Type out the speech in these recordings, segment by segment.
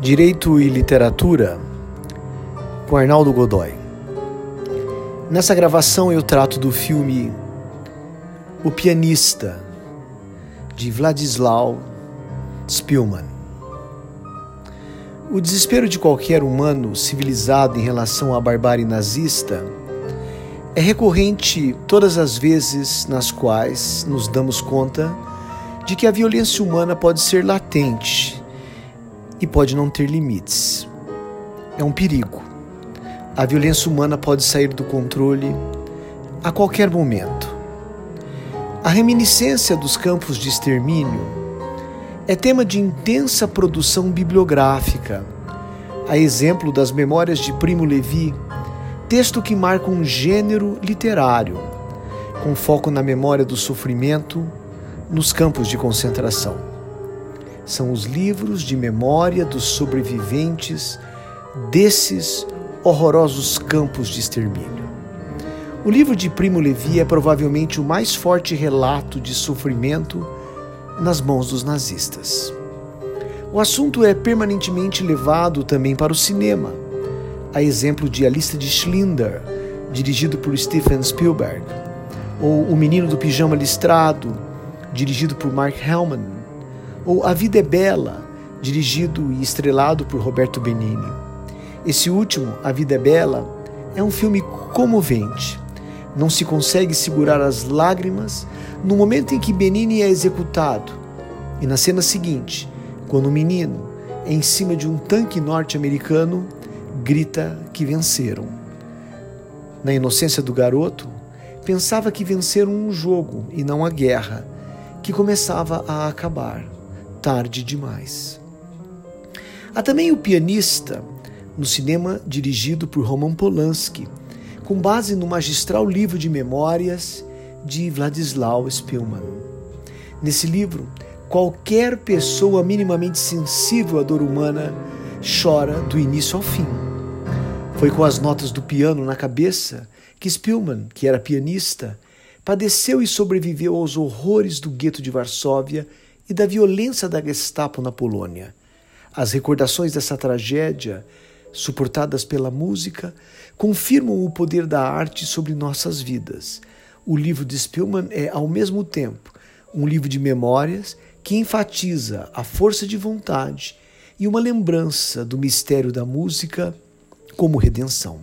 Direito e Literatura com Arnaldo Godoy. Nessa gravação eu trato do filme O Pianista de Vladislav Spielmann. O desespero de qualquer humano civilizado em relação à barbárie nazista é recorrente todas as vezes nas quais nos damos conta de que a violência humana pode ser latente e pode não ter limites. É um perigo. A violência humana pode sair do controle a qualquer momento. A reminiscência dos campos de extermínio é tema de intensa produção bibliográfica, a exemplo das Memórias de Primo Levi, texto que marca um gênero literário, com foco na memória do sofrimento nos campos de concentração são os livros de memória dos sobreviventes desses horrorosos campos de extermínio. O livro de Primo Levi é provavelmente o mais forte relato de sofrimento nas mãos dos nazistas. O assunto é permanentemente levado também para o cinema, a exemplo de A Lista de Schindler, dirigido por Steven Spielberg, ou O Menino do Pijama Listrado, dirigido por Mark Hellman, ou A Vida é Bela, dirigido e estrelado por Roberto Benigni. Esse último, A Vida é Bela, é um filme comovente. Não se consegue segurar as lágrimas no momento em que Benigni é executado. E na cena seguinte, quando o menino, em cima de um tanque norte-americano, grita que venceram. Na inocência do garoto, pensava que venceram um jogo e não a guerra, que começava a acabar tarde demais. Há também o pianista, no cinema dirigido por Roman Polanski, com base no magistral livro de memórias de Vladislav Spielmann. Nesse livro, qualquer pessoa minimamente sensível à dor humana chora do início ao fim. Foi com as notas do piano na cabeça que Spielmann, que era pianista, padeceu e sobreviveu aos horrores do gueto de Varsóvia e da violência da Gestapo na Polônia. As recordações dessa tragédia, suportadas pela música, confirmam o poder da arte sobre nossas vidas. O livro de Spielmann é, ao mesmo tempo, um livro de memórias que enfatiza a força de vontade e uma lembrança do mistério da música como redenção.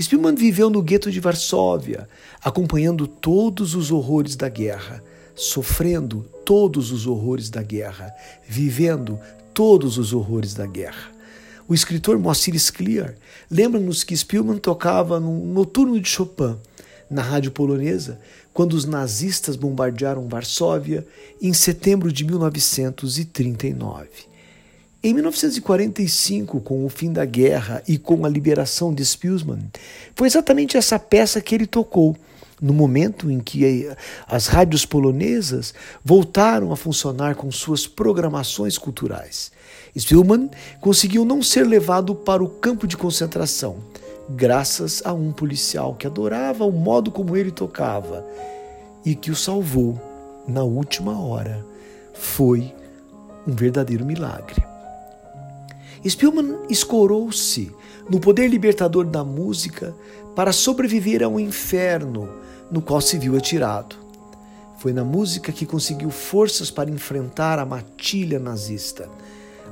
Spielmann viveu no gueto de Varsóvia, acompanhando todos os horrores da guerra sofrendo todos os horrores da guerra, vivendo todos os horrores da guerra. O escritor Moacir Scliar lembra-nos que Spielmann tocava no noturno de Chopin, na rádio polonesa, quando os nazistas bombardearam Varsóvia em setembro de 1939. Em 1945, com o fim da guerra e com a liberação de Spielmann, foi exatamente essa peça que ele tocou no momento em que as rádios polonesas voltaram a funcionar com suas programações culturais. Spielmann conseguiu não ser levado para o campo de concentração, graças a um policial que adorava o modo como ele tocava e que o salvou na última hora. Foi um verdadeiro milagre. Spielmann escorou-se no poder libertador da música para sobreviver ao inferno no qual se viu atirado. Foi na música que conseguiu forças para enfrentar a matilha nazista.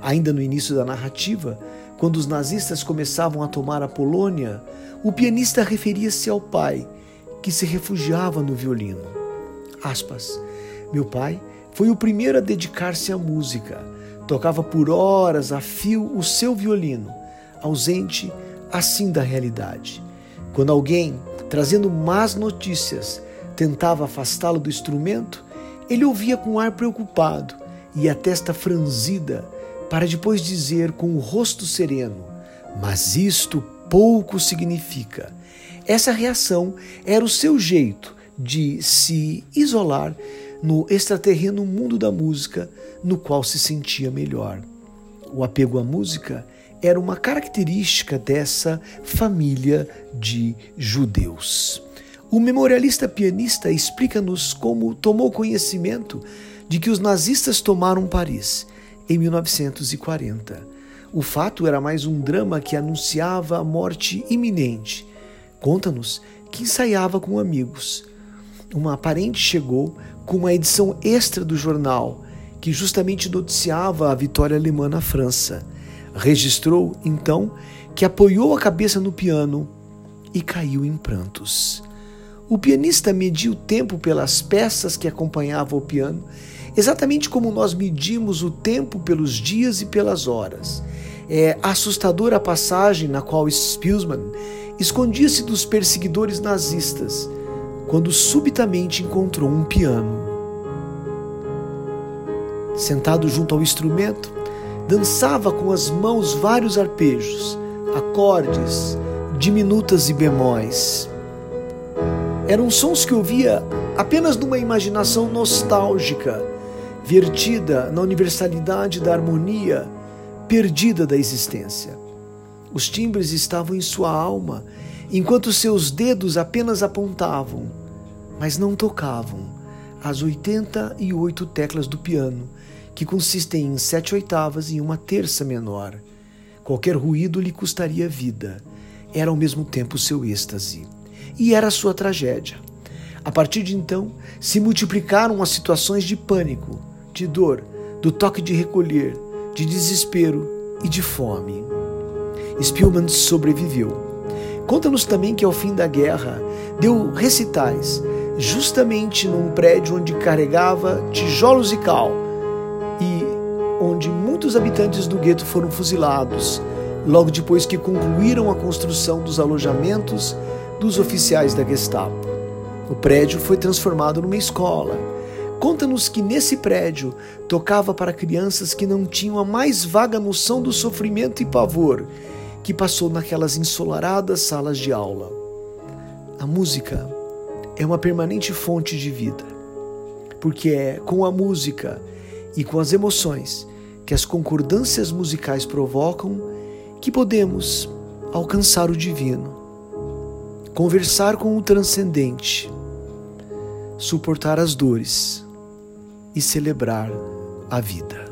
Ainda no início da narrativa, quando os nazistas começavam a tomar a Polônia, o pianista referia-se ao pai, que se refugiava no violino. Aspas. Meu pai foi o primeiro a dedicar-se à música. Tocava por horas a fio o seu violino, ausente assim da realidade. Quando alguém trazendo más notícias, tentava afastá-lo do instrumento, ele ouvia com ar preocupado e a testa franzida, para depois dizer com o rosto sereno: Mas isto pouco significa. Essa reação era o seu jeito de se isolar no extraterreno mundo da música no qual se sentia melhor. O apego à música era uma característica dessa família de judeus. O memorialista pianista explica-nos como tomou conhecimento de que os nazistas tomaram Paris em 1940. O fato era mais um drama que anunciava a morte iminente. Conta-nos que ensaiava com amigos. Uma parente chegou com uma edição extra do jornal que justamente noticiava a vitória alemã na França. Registrou, então, que apoiou a cabeça no piano e caiu em prantos. O pianista mediu o tempo pelas peças que acompanhavam o piano, exatamente como nós medimos o tempo pelos dias e pelas horas. É assustadora a passagem na qual Spielmann escondia-se dos perseguidores nazistas quando subitamente encontrou um piano. Sentado junto ao instrumento, dançava com as mãos vários arpejos, acordes, diminutas e bemóis. Eram sons que ouvia apenas numa imaginação nostálgica, vertida na universalidade da harmonia perdida da existência. Os timbres estavam em sua alma, enquanto seus dedos apenas apontavam, mas não tocavam, as 88 teclas do piano, que consistem em sete oitavas e uma terça menor. Qualquer ruído lhe custaria vida. Era ao mesmo tempo seu êxtase. E era sua tragédia. A partir de então, se multiplicaram as situações de pânico, de dor, do toque de recolher, de desespero e de fome. Spielmann sobreviveu. Conta-nos também que ao fim da guerra deu recitais justamente num prédio onde carregava tijolos e cal e onde muitos habitantes do gueto foram fuzilados logo depois que concluíram a construção dos alojamentos dos oficiais da Gestapo. O prédio foi transformado numa escola Conta-nos que nesse prédio tocava para crianças que não tinham a mais vaga noção do sofrimento e pavor que passou naquelas ensolaradas salas de aula. A música é uma permanente fonte de vida, porque é com a música e com as emoções que as concordâncias musicais provocam que podemos alcançar o divino, conversar com o transcendente, suportar as dores e celebrar a vida.